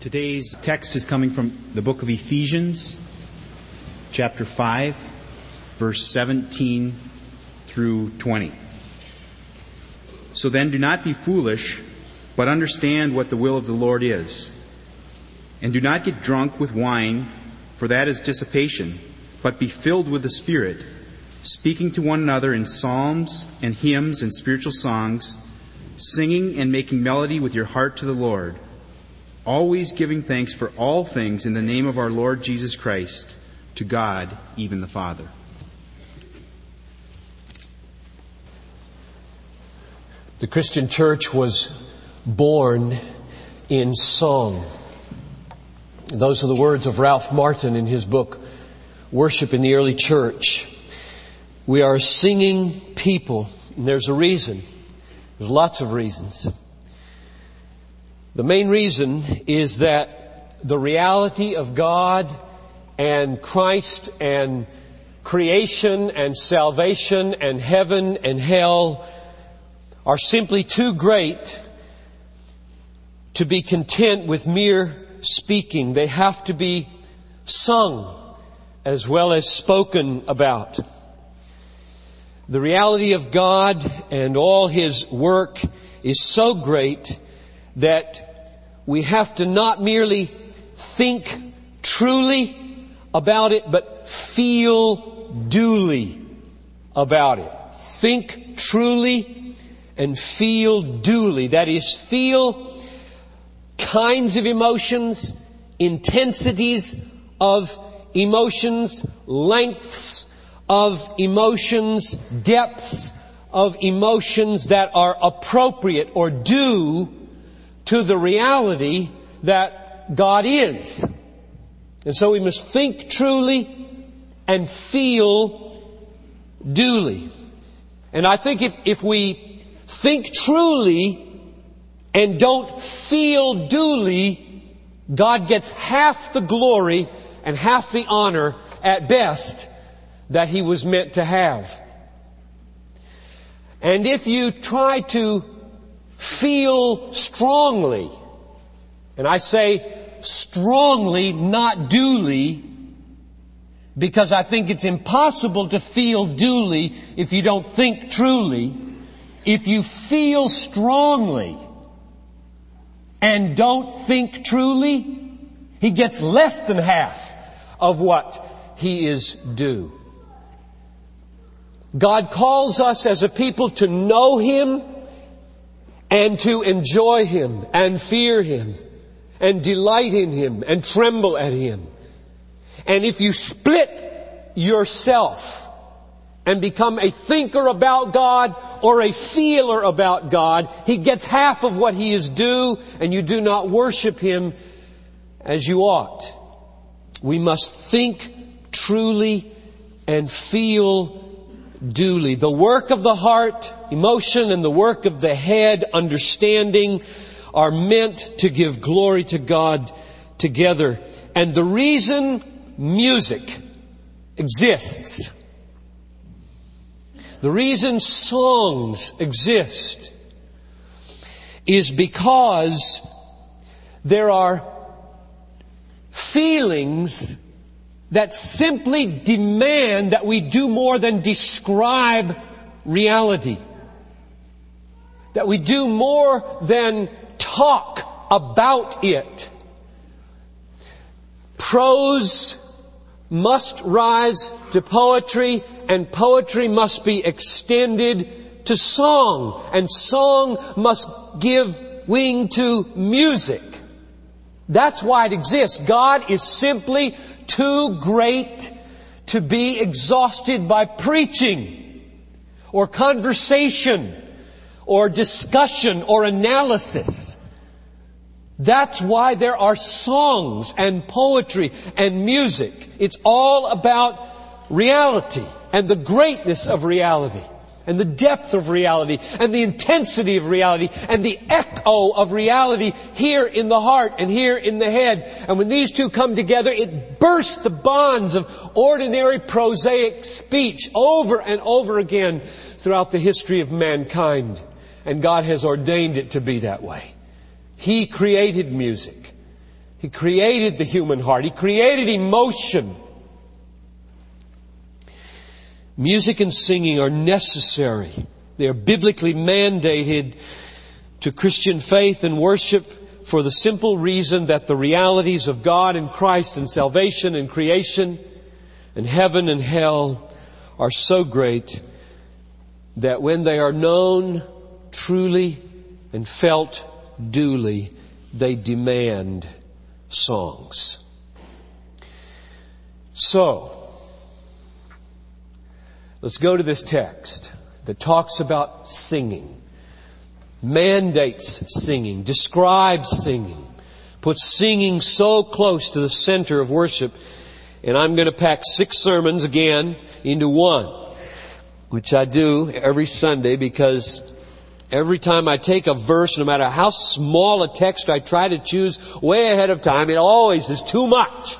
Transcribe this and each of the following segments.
Today's text is coming from the book of Ephesians, chapter 5, verse 17 through 20. So then do not be foolish, but understand what the will of the Lord is. And do not get drunk with wine, for that is dissipation, but be filled with the Spirit, speaking to one another in psalms and hymns and spiritual songs, singing and making melody with your heart to the Lord always giving thanks for all things in the name of our Lord Jesus Christ to God, even the Father. The Christian church was born in song. Those are the words of Ralph Martin in his book, Worship in the Early Church. We are singing people, and there's a reason. There's lots of reasons. The main reason is that the reality of God and Christ and creation and salvation and heaven and hell are simply too great to be content with mere speaking. They have to be sung as well as spoken about. The reality of God and all His work is so great that we have to not merely think truly about it, but feel duly about it. Think truly and feel duly. That is, feel kinds of emotions, intensities of emotions, lengths of emotions, depths of emotions that are appropriate or due to the reality that God is. And so we must think truly and feel duly. And I think if, if we think truly and don't feel duly, God gets half the glory and half the honor at best that He was meant to have. And if you try to feel strongly. And I say strongly, not duly, because I think it's impossible to feel duly if you don't think truly. If you feel strongly and don't think truly, he gets less than half of what he is due. God calls us as a people to know Him and to enjoy Him and fear Him and delight in Him and tremble at Him. And if you split yourself and become a thinker about God or a feeler about God, He gets half of what He is due and you do not worship Him as you ought. We must think truly and feel duly. The work of the heart, emotion, and the work of the head, understanding, are meant to give glory to God together. And the reason music exists, the reason songs exist, is because there are feelings that simply demand that we do more than describe reality. That we do more than talk about it. Prose must rise to poetry and poetry must be extended to song and song must give wing to music. That's why it exists. God is simply too great to be exhausted by preaching or conversation or discussion or analysis. That's why there are songs and poetry and music. It's all about reality and the greatness of reality and the depth of reality and the intensity of reality and the echo of reality here in the heart and here in the head. And when these two come together, it bursts the bonds of ordinary prosaic speech over and over again throughout the history of mankind. And God has ordained it to be that way. He created music. He created the human heart. He created emotion. Music and singing are necessary. They are biblically mandated to Christian faith and worship for the simple reason that the realities of God and Christ and salvation and creation and heaven and hell are so great that when they are known truly and felt duly, they demand songs. So, let's go to this text that talks about singing, mandates singing, describes singing, puts singing so close to the center of worship. And I'm going to pack six sermons again into one, which I do every Sunday because Every time I take a verse, no matter how small a text I try to choose way ahead of time, it always is too much.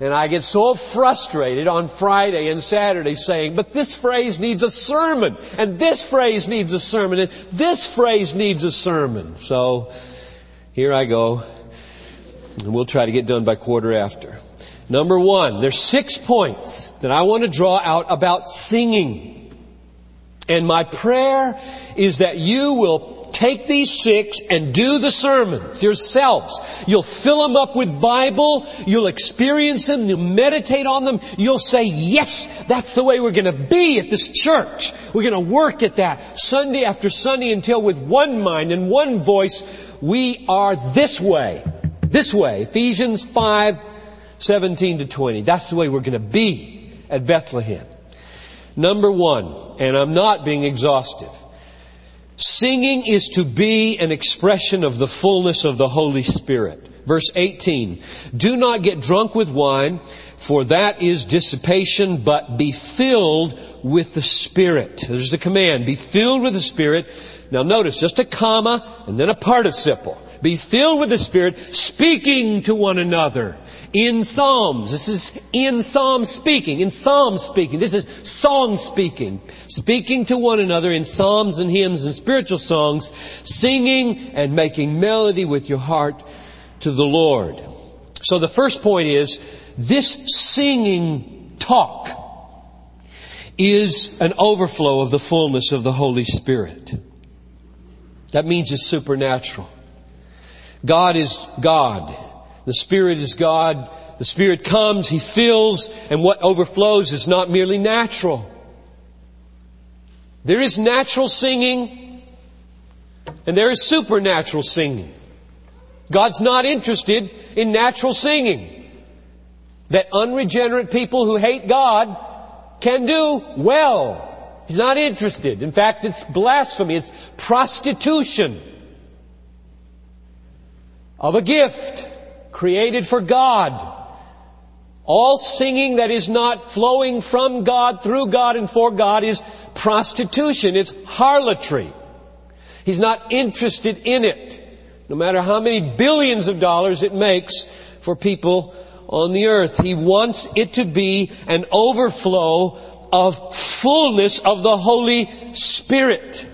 And I get so frustrated on Friday and Saturday saying, but this phrase needs a sermon, and this phrase needs a sermon, and this phrase needs a sermon. So, here I go. And we'll try to get done by quarter after. Number one, there's six points that I want to draw out about singing. And my prayer is that you will take these six and do the sermons yourselves. You'll fill them up with Bible. You'll experience them. You'll meditate on them. You'll say, yes, that's the way we're going to be at this church. We're going to work at that Sunday after Sunday until with one mind and one voice, we are this way. This way. Ephesians 5, 17 to 20. That's the way we're going to be at Bethlehem. Number one, and I'm not being exhaustive, singing is to be an expression of the fullness of the Holy Spirit. Verse 18, do not get drunk with wine, for that is dissipation, but be filled with the Spirit. There's the command, be filled with the Spirit. Now notice, just a comma and then a participle. Be filled with the Spirit, speaking to one another in Psalms. This is in Psalm speaking, in Psalm speaking. This is song speaking. Speaking to one another in Psalms and hymns and spiritual songs, singing and making melody with your heart to the Lord. So the first point is, this singing talk is an overflow of the fullness of the Holy Spirit. That means it's supernatural. God is God. The Spirit is God. The Spirit comes, He fills, and what overflows is not merely natural. There is natural singing, and there is supernatural singing. God's not interested in natural singing. That unregenerate people who hate God can do well. He's not interested. In fact, it's blasphemy. It's prostitution of a gift created for God. All singing that is not flowing from God, through God, and for God is prostitution. It's harlotry. He's not interested in it. No matter how many billions of dollars it makes for people on the earth. He wants it to be an overflow of fullness of the Holy Spirit.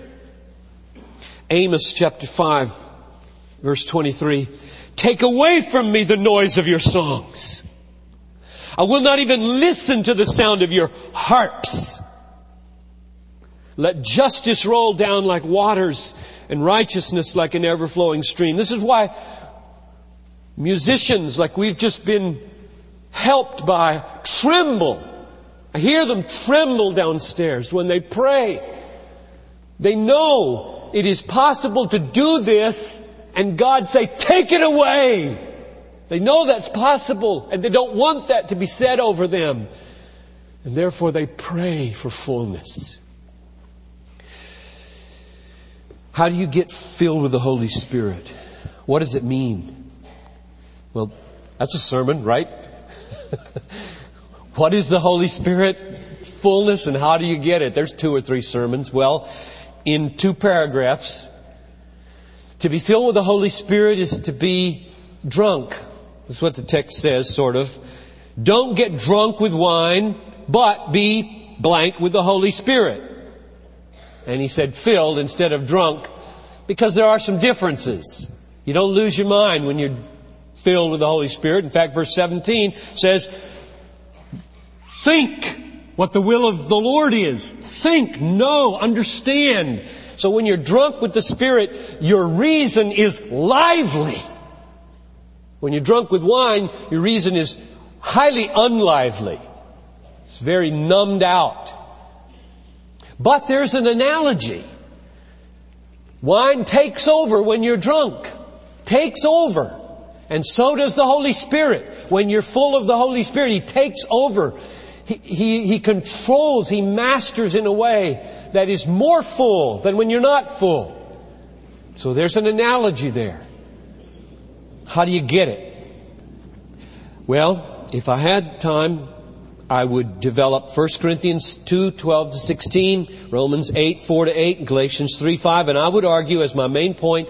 Amos chapter 5 verse 23. Take away from me the noise of your songs. I will not even listen to the sound of your harps. Let justice roll down like waters and righteousness like an ever-flowing stream. This is why musicians like we've just been helped by tremble. I hear them tremble downstairs when they pray. They know it is possible to do this and God say, take it away. They know that's possible and they don't want that to be said over them. And therefore they pray for fullness. How do you get filled with the Holy Spirit? What does it mean? Well, that's a sermon, right? what is the Holy Spirit? Fullness and how do you get it? There's two or three sermons. Well, in two paragraphs, to be filled with the Holy Spirit is to be drunk. That's what the text says, sort of. Don't get drunk with wine, but be blank with the Holy Spirit. And he said filled instead of drunk because there are some differences. You don't lose your mind when you're filled with the Holy Spirit. In fact, verse 17 says, think what the will of the Lord is. Think, know, understand. So when you're drunk with the Spirit, your reason is lively. When you're drunk with wine, your reason is highly unlively. It's very numbed out. But there's an analogy. Wine takes over when you're drunk. Takes over. And so does the Holy Spirit. When you're full of the Holy Spirit, He takes over. He, he, he controls, He masters in a way that is more full than when you're not full. So there's an analogy there. How do you get it? Well, if I had time, I would develop 1 Corinthians 2, 12 to 16, Romans 8, 4 to 8, Galatians 3, 5, and I would argue as my main point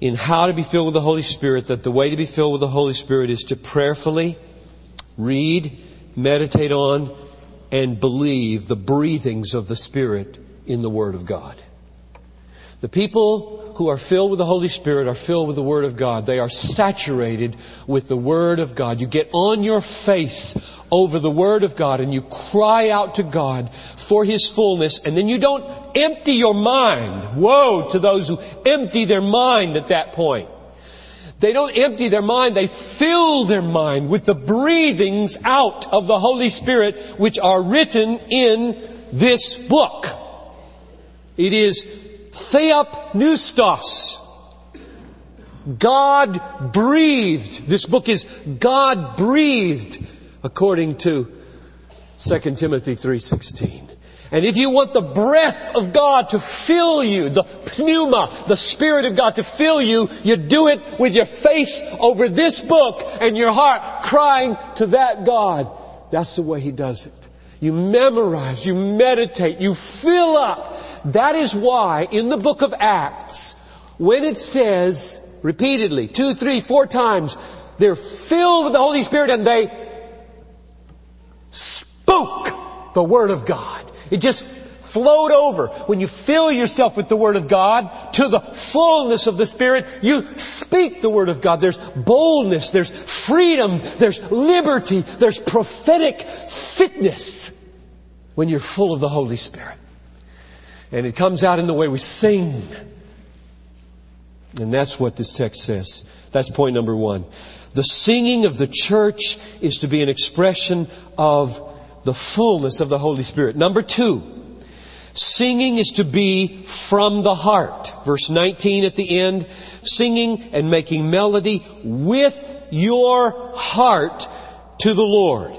in how to be filled with the Holy Spirit that the way to be filled with the Holy Spirit is to prayerfully read, meditate on, and believe the breathings of the Spirit in the Word of God. The people who are filled with the Holy Spirit are filled with the Word of God. They are saturated with the Word of God. You get on your face over the Word of God and you cry out to God for His fullness and then you don't empty your mind. Woe to those who empty their mind at that point. They don't empty their mind, they fill their mind with the breathings out of the Holy Spirit which are written in this book. It is theopneustos. God breathed. This book is God breathed according to 2 Timothy 3:16. And if you want the breath of God to fill you, the pneuma, the Spirit of God to fill you, you do it with your face over this book and your heart crying to that God. That's the way He does it. You memorize, you meditate, you fill up. That is why in the book of Acts, when it says repeatedly, two, three, four times, they're filled with the Holy Spirit and they spoke the Word of God. It just flowed over. When you fill yourself with the Word of God to the fullness of the Spirit, you speak the Word of God. There's boldness, there's freedom, there's liberty, there's prophetic fitness when you're full of the Holy Spirit. And it comes out in the way we sing. And that's what this text says. That's point number one. The singing of the church is to be an expression of the fullness of the Holy Spirit. Number two, singing is to be from the heart. Verse 19 at the end, singing and making melody with your heart to the Lord.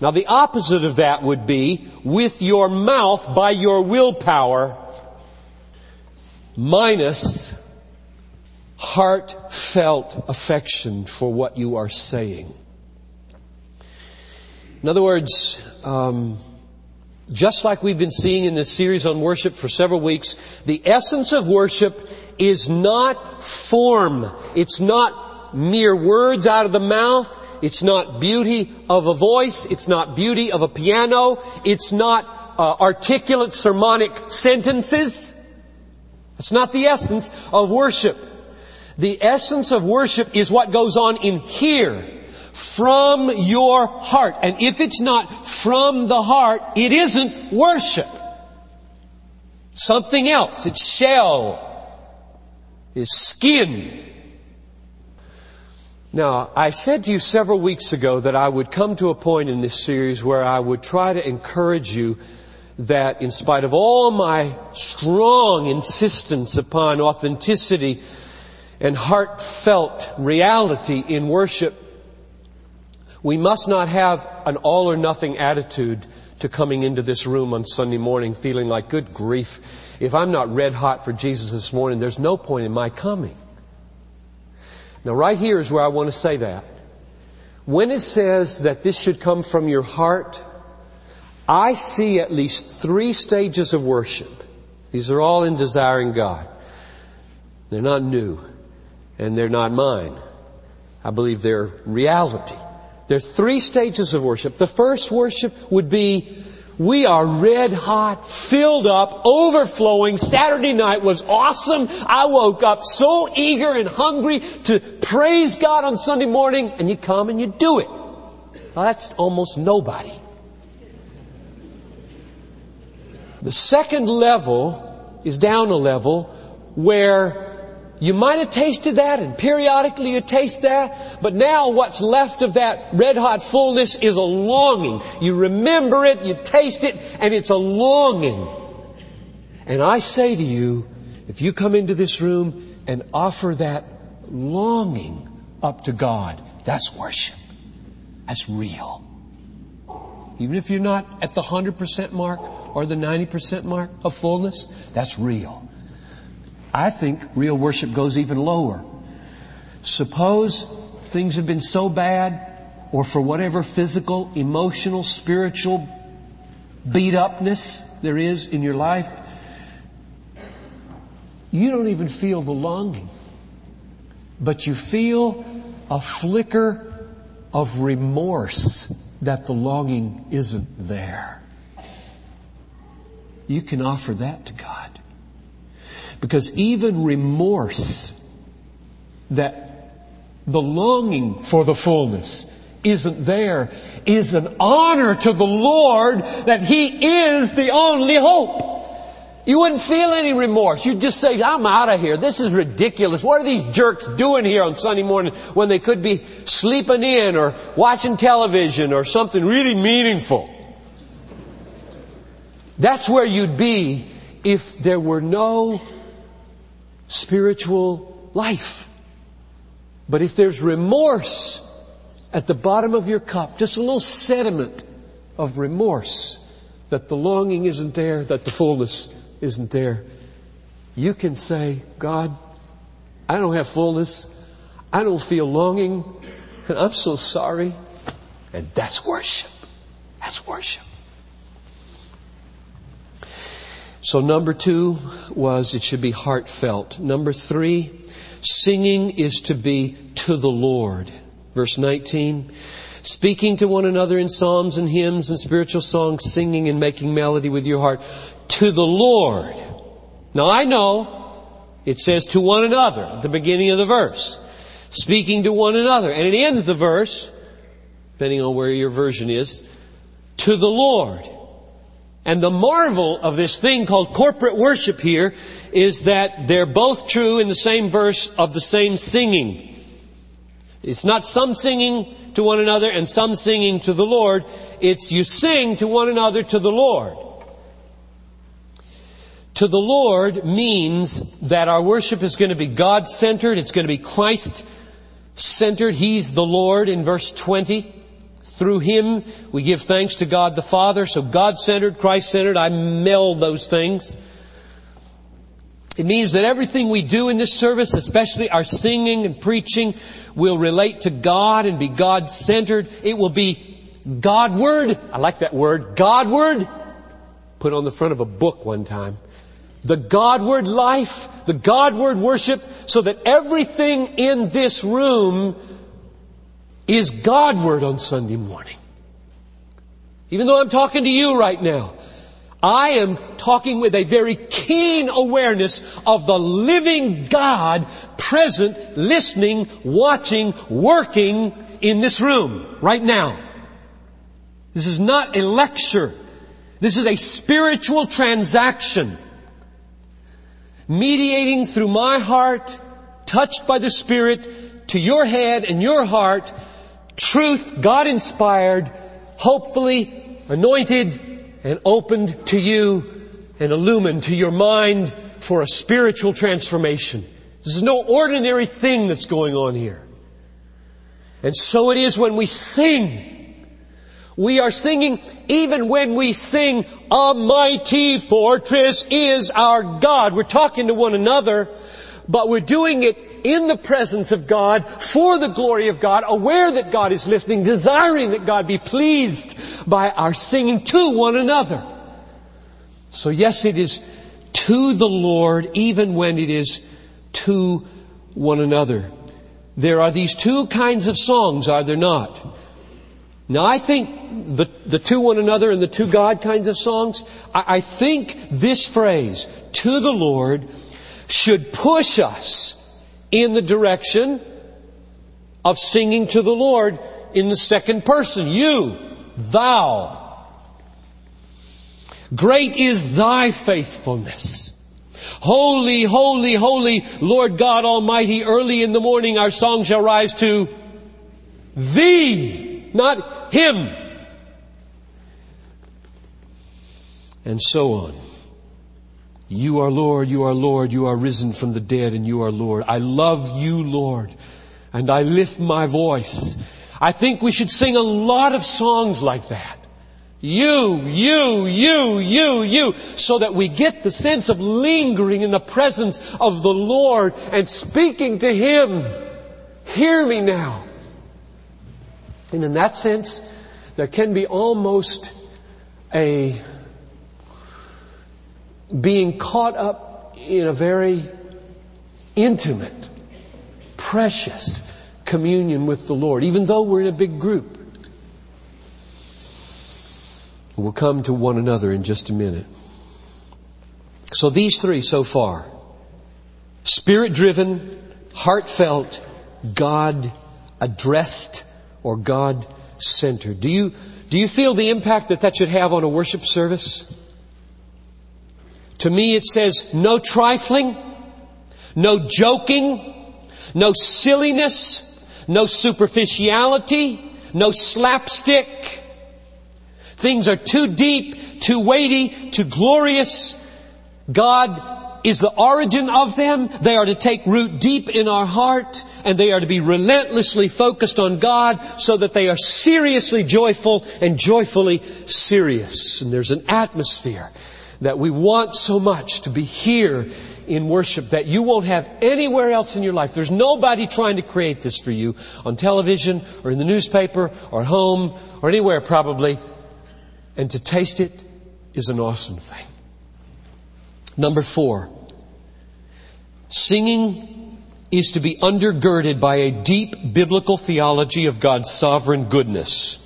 Now the opposite of that would be with your mouth by your willpower minus heartfelt affection for what you are saying. In other words, um, just like we've been seeing in this series on worship for several weeks, the essence of worship is not form. It's not mere words out of the mouth. It's not beauty of a voice. It's not beauty of a piano. It's not uh, articulate sermonic sentences. It's not the essence of worship. The essence of worship is what goes on in here. From your heart. And if it's not from the heart, it isn't worship. Something else. It's shell. It's skin. Now, I said to you several weeks ago that I would come to a point in this series where I would try to encourage you that in spite of all my strong insistence upon authenticity and heartfelt reality in worship, we must not have an all or nothing attitude to coming into this room on Sunday morning feeling like, good grief, if I'm not red hot for Jesus this morning, there's no point in my coming. Now right here is where I want to say that. When it says that this should come from your heart, I see at least three stages of worship. These are all in desiring God. They're not new and they're not mine. I believe they're reality. There are three stages of worship. The first worship would be We are red hot, filled up, overflowing. Saturday night was awesome. I woke up so eager and hungry to praise God on Sunday morning, and you come and you do it. Well, that's almost nobody. The second level is down a level where you might have tasted that and periodically you taste that, but now what's left of that red hot fullness is a longing. You remember it, you taste it, and it's a longing. And I say to you, if you come into this room and offer that longing up to God, that's worship. That's real. Even if you're not at the 100% mark or the 90% mark of fullness, that's real. I think real worship goes even lower. Suppose things have been so bad or for whatever physical, emotional, spiritual beat upness there is in your life, you don't even feel the longing, but you feel a flicker of remorse that the longing isn't there. You can offer that to God. Because even remorse that the longing for the fullness isn't there is an honor to the Lord that He is the only hope. You wouldn't feel any remorse. You'd just say, I'm out of here. This is ridiculous. What are these jerks doing here on Sunday morning when they could be sleeping in or watching television or something really meaningful? That's where you'd be if there were no spiritual life. But if there's remorse at the bottom of your cup, just a little sediment of remorse that the longing isn't there, that the fullness isn't there, you can say, God, I don't have fullness. I don't feel longing. And I'm so sorry. And that's worship. That's worship. So number two was it should be heartfelt. Number three, singing is to be to the Lord. Verse 19, speaking to one another in psalms and hymns and spiritual songs, singing and making melody with your heart to the Lord. Now I know it says to one another at the beginning of the verse. Speaking to one another. And it ends the verse, depending on where your version is, to the Lord. And the marvel of this thing called corporate worship here is that they're both true in the same verse of the same singing. It's not some singing to one another and some singing to the Lord. It's you sing to one another to the Lord. To the Lord means that our worship is going to be God-centered. It's going to be Christ-centered. He's the Lord in verse 20. Through Him, we give thanks to God the Father. So God-centered, Christ-centered, I meld those things. It means that everything we do in this service, especially our singing and preaching, will relate to God and be God-centered. It will be Godward. I like that word. Godward. Put on the front of a book one time. The Godward life, the Godward worship, so that everything in this room is Godward on Sunday morning. Even though I'm talking to you right now, I am talking with a very keen awareness of the living God present, listening, watching, working in this room right now. This is not a lecture. This is a spiritual transaction. Mediating through my heart, touched by the Spirit, to your head and your heart, truth, God inspired, hopefully anointed and opened to you and illumined to your mind for a spiritual transformation. This is no ordinary thing that's going on here. And so it is when we sing. We are singing even when we sing, A mighty fortress is our God. We're talking to one another, but we're doing it in the presence of God, for the glory of God, aware that God is listening, desiring that God be pleased by our singing to one another. So yes, it is to the Lord even when it is to one another. There are these two kinds of songs, are there not? Now I think the, the to one another and the to God kinds of songs, I, I think this phrase, to the Lord, should push us in the direction of singing to the Lord in the second person. You, thou. Great is thy faithfulness. Holy, holy, holy, Lord God Almighty, early in the morning our song shall rise to Thee, not Him. And so on. You are Lord, you are Lord, you are risen from the dead and you are Lord. I love you, Lord, and I lift my voice. I think we should sing a lot of songs like that. You, you, you, you, you, so that we get the sense of lingering in the presence of the Lord and speaking to Him. Hear me now. And in that sense, there can be almost a being caught up in a very intimate, precious communion with the Lord, even though we're in a big group. We'll come to one another in just a minute. So these three so far. Spirit driven, heartfelt, God addressed, or God centered. Do you, do you feel the impact that that should have on a worship service? To me it says no trifling, no joking, no silliness, no superficiality, no slapstick. Things are too deep, too weighty, too glorious. God is the origin of them. They are to take root deep in our heart and they are to be relentlessly focused on God so that they are seriously joyful and joyfully serious. And there's an atmosphere that we want so much to be here in worship that you won't have anywhere else in your life. There's nobody trying to create this for you on television or in the newspaper or home or anywhere probably. And to taste it is an awesome thing. Number four, singing is to be undergirded by a deep biblical theology of God's sovereign goodness.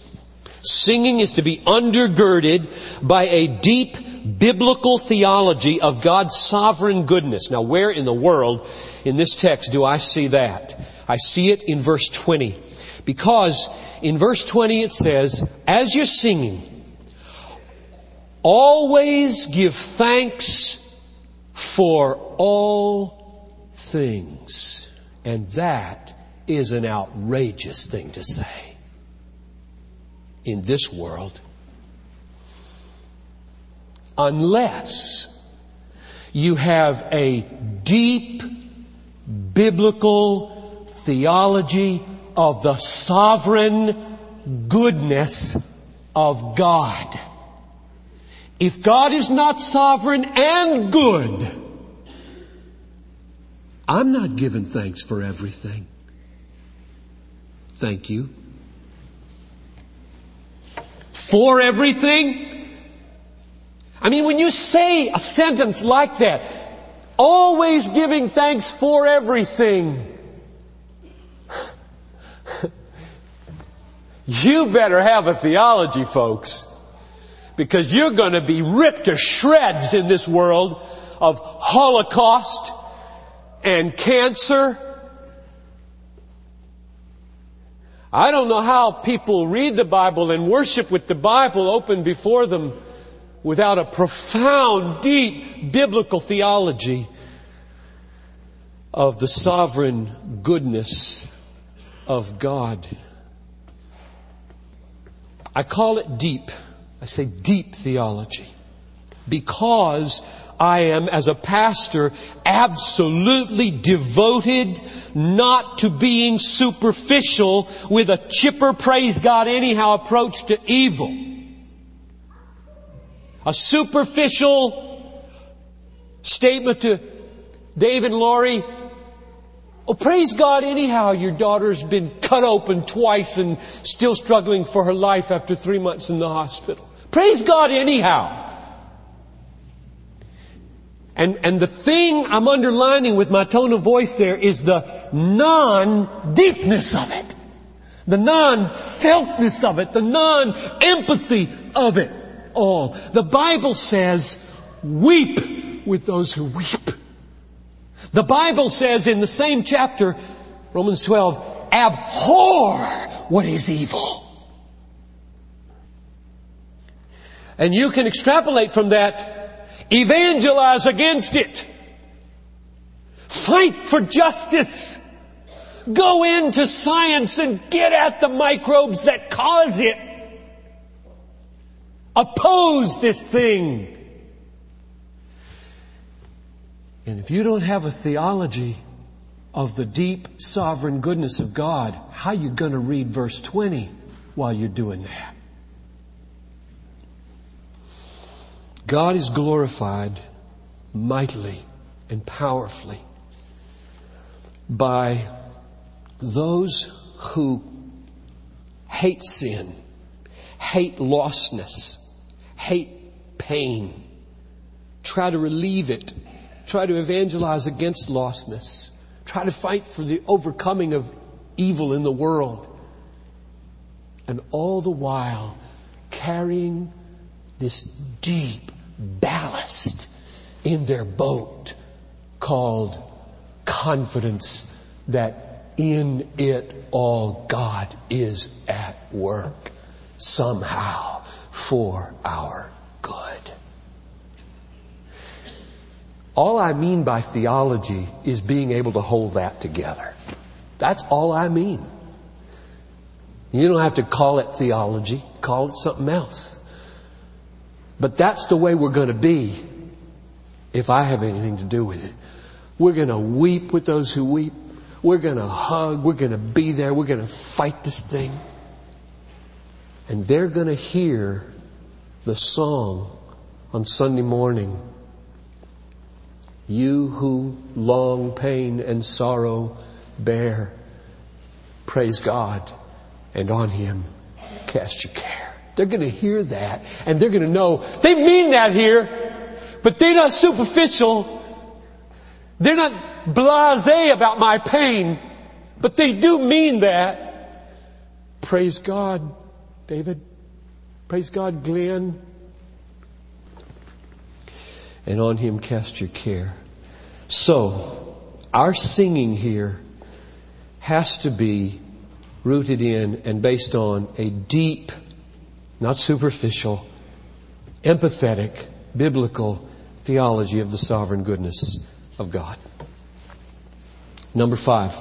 Singing is to be undergirded by a deep biblical theology of God's sovereign goodness. Now where in the world in this text do I see that? I see it in verse 20. Because in verse 20 it says, as you're singing, always give thanks for all things. And that is an outrageous thing to say in this world unless you have a deep biblical theology of the sovereign goodness of God. If God is not sovereign and good, I'm not giving thanks for everything. Thank you. For everything? I mean, when you say a sentence like that, always giving thanks for everything, you better have a theology, folks because you're going to be ripped to shreds in this world of Holocaust and cancer. I don't know how people read the Bible and worship with the Bible open before them without a profound, deep biblical theology of the sovereign goodness of God. I call it deep. I say deep theology. Because I am, as a pastor, absolutely devoted not to being superficial with a chipper praise God anyhow approach to evil. A superficial statement to David and Laurie, Oh, praise God anyhow, your daughter's been cut open twice and still struggling for her life after three months in the hospital. Praise God anyhow. And, and the thing I'm underlining with my tone of voice there is the non-deepness of it. The non-feltness of it, the non-empathy of it all. The Bible says, weep with those who weep. The Bible says in the same chapter, Romans 12, abhor what is evil. And you can extrapolate from that, evangelize against it. Fight for justice. Go into science and get at the microbes that cause it. Oppose this thing. And if you don't have a theology of the deep sovereign goodness of God, how are you going to read verse 20 while you're doing that? God is glorified mightily and powerfully by those who hate sin, hate lostness, hate pain, try to relieve it, try to evangelize against lostness, try to fight for the overcoming of evil in the world, and all the while carrying this deep ballast in their boat called confidence that in it all God is at work somehow for our good. All I mean by theology is being able to hold that together. That's all I mean. You don't have to call it theology, call it something else. But that's the way we're going to be if I have anything to do with it. We're going to weep with those who weep. We're going to hug. We're going to be there. We're going to fight this thing. And they're going to hear the song on Sunday morning. You who long pain and sorrow bear, praise God, and on Him cast your care. They're going to hear that and they're going to know they mean that here, but they're not superficial. They're not blasé about my pain, but they do mean that. Praise God, David. Praise God, Glenn. And on him cast your care. So, our singing here has to be rooted in and based on a deep, not superficial, empathetic, biblical theology of the sovereign goodness of God. Number five.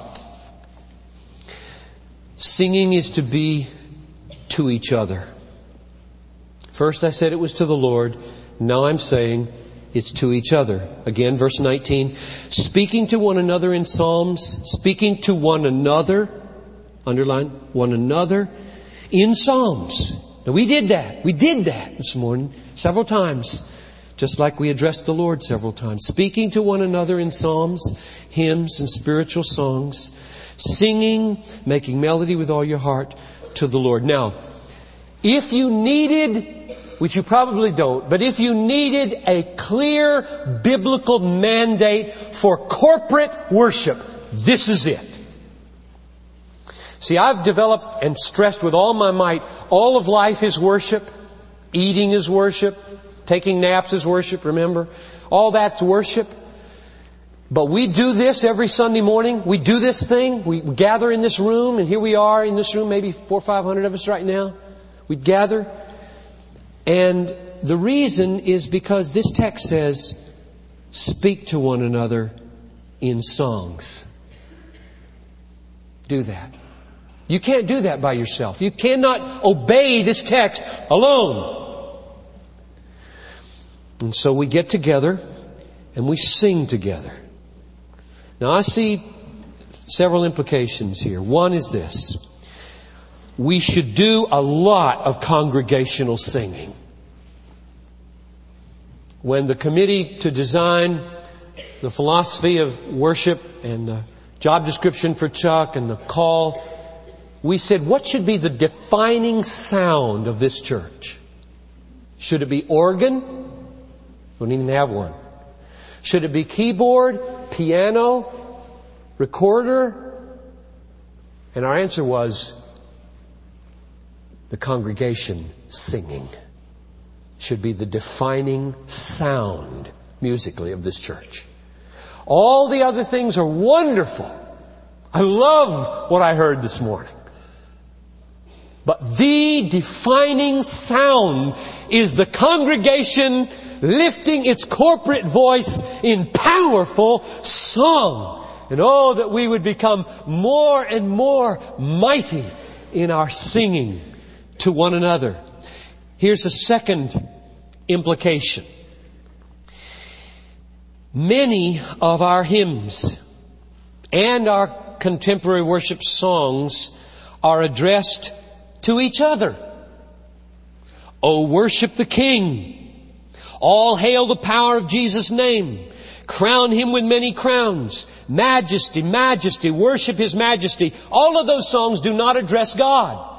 Singing is to be to each other. First I said it was to the Lord. Now I'm saying it's to each other. Again, verse 19. Speaking to one another in psalms, speaking to one another, underline, one another in psalms. Now we did that. We did that this morning several times just like we addressed the Lord several times, speaking to one another in psalms, hymns, and spiritual songs, singing, making melody with all your heart to the Lord. Now, if you needed, which you probably don't, but if you needed a clear biblical mandate for corporate worship, this is it. See, I've developed and stressed with all my might, all of life is worship, eating is worship, Taking naps is worship, remember? All that's worship. But we do this every Sunday morning. We do this thing. We gather in this room, and here we are in this room, maybe four or five hundred of us right now. We gather. And the reason is because this text says, speak to one another in songs. Do that. You can't do that by yourself. You cannot obey this text alone. And so we get together and we sing together. Now I see several implications here. One is this. We should do a lot of congregational singing. When the committee to design the philosophy of worship and the job description for Chuck and the call, we said, what should be the defining sound of this church? Should it be organ? We don't even have one. Should it be keyboard, piano, recorder? And our answer was the congregation singing should be the defining sound musically of this church. All the other things are wonderful. I love what I heard this morning. But the defining sound is the congregation lifting its corporate voice in powerful song. And oh, that we would become more and more mighty in our singing to one another. Here's a second implication. Many of our hymns and our contemporary worship songs are addressed to each other. Oh, worship the King. All hail the power of Jesus' name. Crown him with many crowns. Majesty, majesty, worship his majesty. All of those songs do not address God.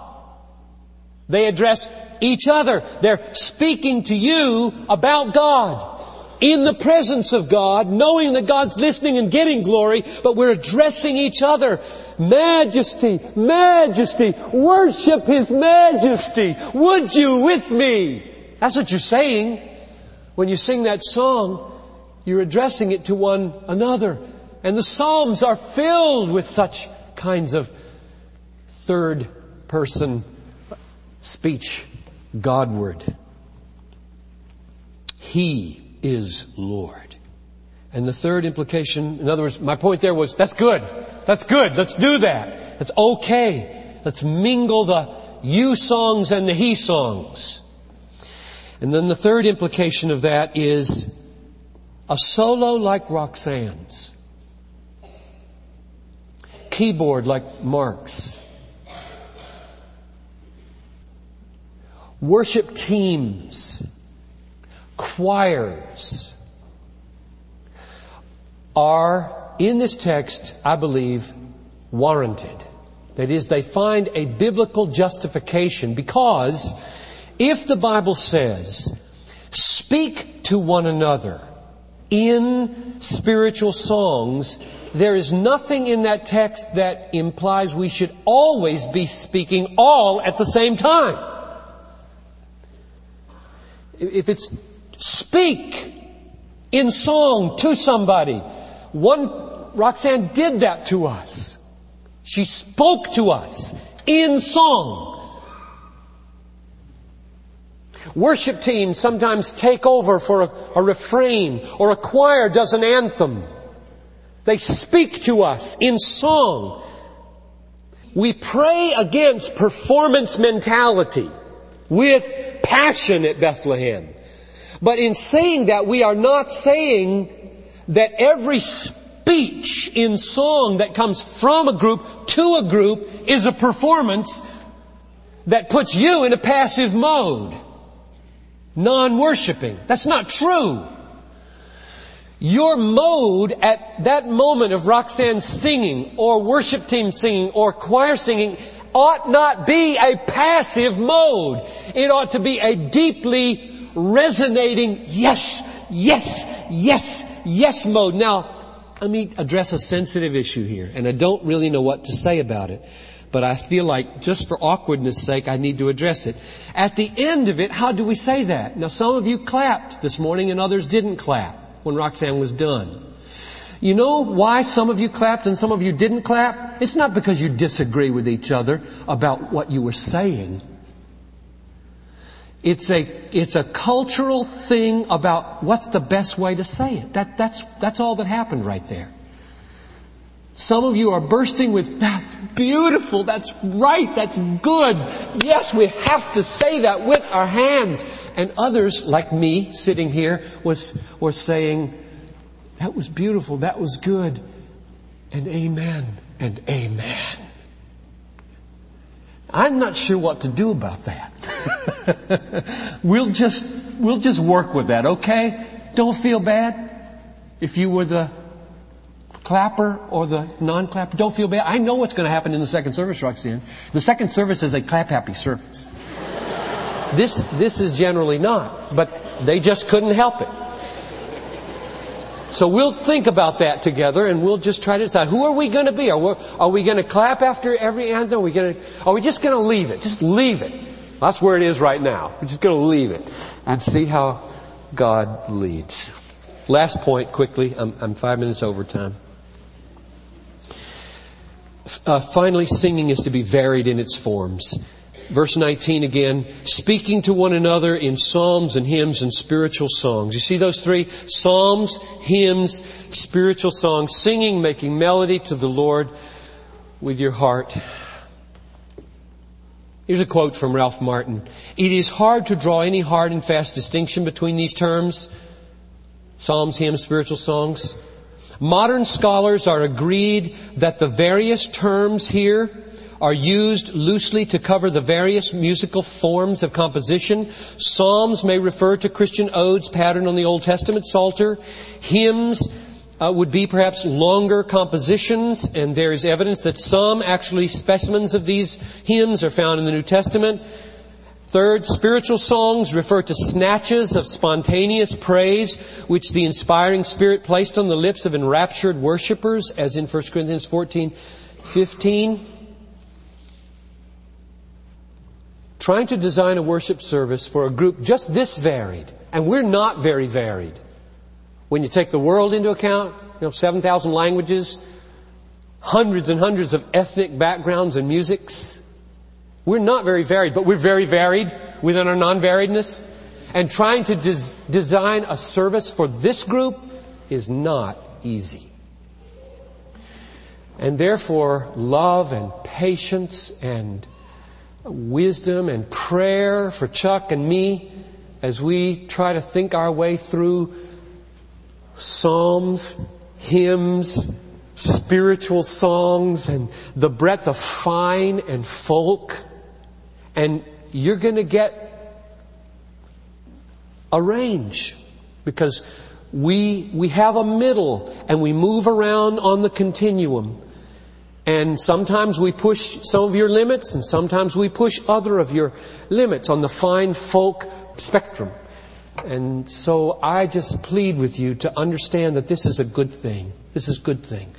They address each other. They're speaking to you about God. In the presence of God, knowing that God's listening and getting glory, but we're addressing each other. Majesty, majesty, worship His majesty. Would you with me? That's what you're saying. When you sing that song, you're addressing it to one another. And the Psalms are filled with such kinds of third person speech Godward. He is Lord. And the third implication, in other words, my point there was, that's good. That's good. Let's do that. That's okay. Let's mingle the you songs and the he songs. And then the third implication of that is a solo like Roxanne's. Keyboard like Mark's. Worship teams, choirs are in this text, I believe, warranted. That is, they find a biblical justification because if the Bible says, speak to one another in spiritual songs, there is nothing in that text that implies we should always be speaking all at the same time. If it's speak in song to somebody, one, Roxanne did that to us. She spoke to us in song. Worship teams sometimes take over for a, a, refrain or a choir does an anthem. They speak to us in song. We pray against performance mentality with passion at Bethlehem. But in saying that, we are not saying that every speech in song that comes from a group to a group is a performance that puts you in a passive mode non-worshipping. That's not true. Your mode at that moment of Roxanne singing or worship team singing or choir singing ought not be a passive mode. It ought to be a deeply resonating yes, yes, yes, yes mode. Now, let me address a sensitive issue here, and I don't really know what to say about it but I feel like just for awkwardness sake, I need to address it. At the end of it, how do we say that? Now some of you clapped this morning and others didn't clap when Roxanne was done. You know why some of you clapped and some of you didn't clap? It's not because you disagree with each other about what you were saying. It's a, it's a cultural thing about what's the best way to say it. That, that's, that's all that happened right there. Some of you are bursting with, that's beautiful, that's right, that's good. Yes, we have to say that with our hands. And others, like me, sitting here, was, were saying, that was beautiful, that was good, and amen, and amen. I'm not sure what to do about that. we'll just, we'll just work with that, okay? Don't feel bad. If you were the clapper or the non-clapper. Don't feel bad. I know what's going to happen in the second service, Roxanne. The second service is a clap-happy service. This, this is generally not, but they just couldn't help it. So we'll think about that together and we'll just try to decide who are we going to be? Are we, are we going to clap after every anthem? Are we going to, are we just going to leave it? Just leave it. That's where it is right now. We're just going to leave it and see how God leads. Last point quickly. I'm, I'm five minutes over time. Uh, finally, singing is to be varied in its forms. Verse 19 again, speaking to one another in psalms and hymns and spiritual songs. You see those three? Psalms, hymns, spiritual songs, singing, making melody to the Lord with your heart. Here's a quote from Ralph Martin. It is hard to draw any hard and fast distinction between these terms. Psalms, hymns, spiritual songs. Modern scholars are agreed that the various terms here are used loosely to cover the various musical forms of composition. Psalms may refer to Christian odes patterned on the Old Testament Psalter. Hymns uh, would be perhaps longer compositions, and there is evidence that some actually specimens of these hymns are found in the New Testament. Third, spiritual songs refer to snatches of spontaneous praise which the inspiring Spirit placed on the lips of enraptured worshippers, as in 1 Corinthians 14, 15. Trying to design a worship service for a group just this varied, and we're not very varied. When you take the world into account, you know, 7,000 languages, hundreds and hundreds of ethnic backgrounds and musics, we're not very varied, but we're very varied within our non-variedness. And trying to des- design a service for this group is not easy. And therefore, love and patience and wisdom and prayer for Chuck and me as we try to think our way through psalms, hymns, spiritual songs, and the breadth of fine and folk. And you're going to get a range because we, we have a middle and we move around on the continuum. And sometimes we push some of your limits and sometimes we push other of your limits on the fine folk spectrum. And so I just plead with you to understand that this is a good thing. This is a good thing.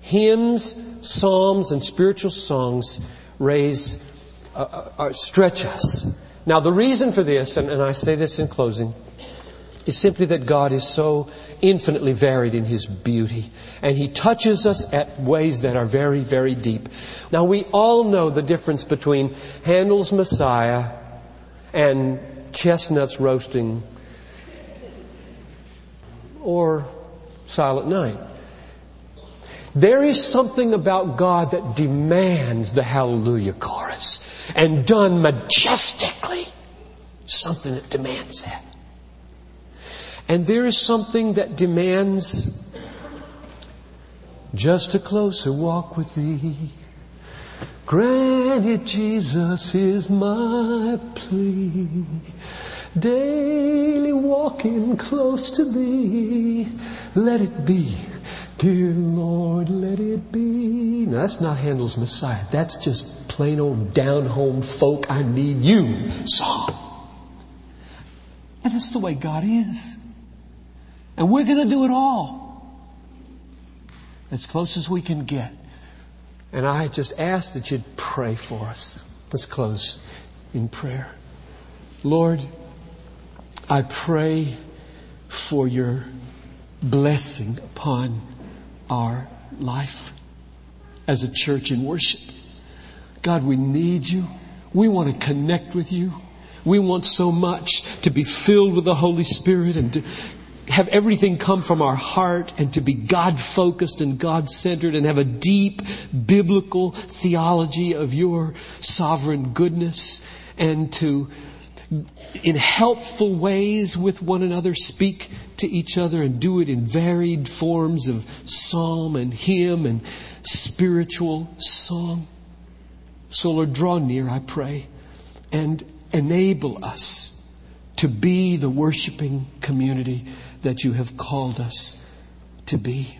Hymns, psalms, and spiritual songs raise, uh, uh, uh stretch us. Now the reason for this, and, and I say this in closing, is simply that God is so infinitely varied in His beauty. And He touches us at ways that are very, very deep. Now we all know the difference between Handel's Messiah and chestnuts roasting or Silent Night. There is something about God that demands the hallelujah chorus and done majestically. Something that demands that. And there is something that demands just a closer walk with thee. Granted, Jesus is my plea. Daily walking close to thee. Let it be. Dear Lord, let it be. Now that's not Handel's Messiah. That's just plain old down home folk, I need you song. And that's the way God is. And we're going to do it all as close as we can get. And I just ask that you'd pray for us. Let's close in prayer. Lord, I pray for your blessing upon our life as a church in worship. God, we need you. We want to connect with you. We want so much to be filled with the Holy Spirit and to have everything come from our heart and to be God focused and God centered and have a deep biblical theology of your sovereign goodness and to in helpful ways with one another speak to each other and do it in varied forms of psalm and hymn and spiritual song. So Lord, draw near, I pray, and enable us to be the worshiping community that you have called us to be.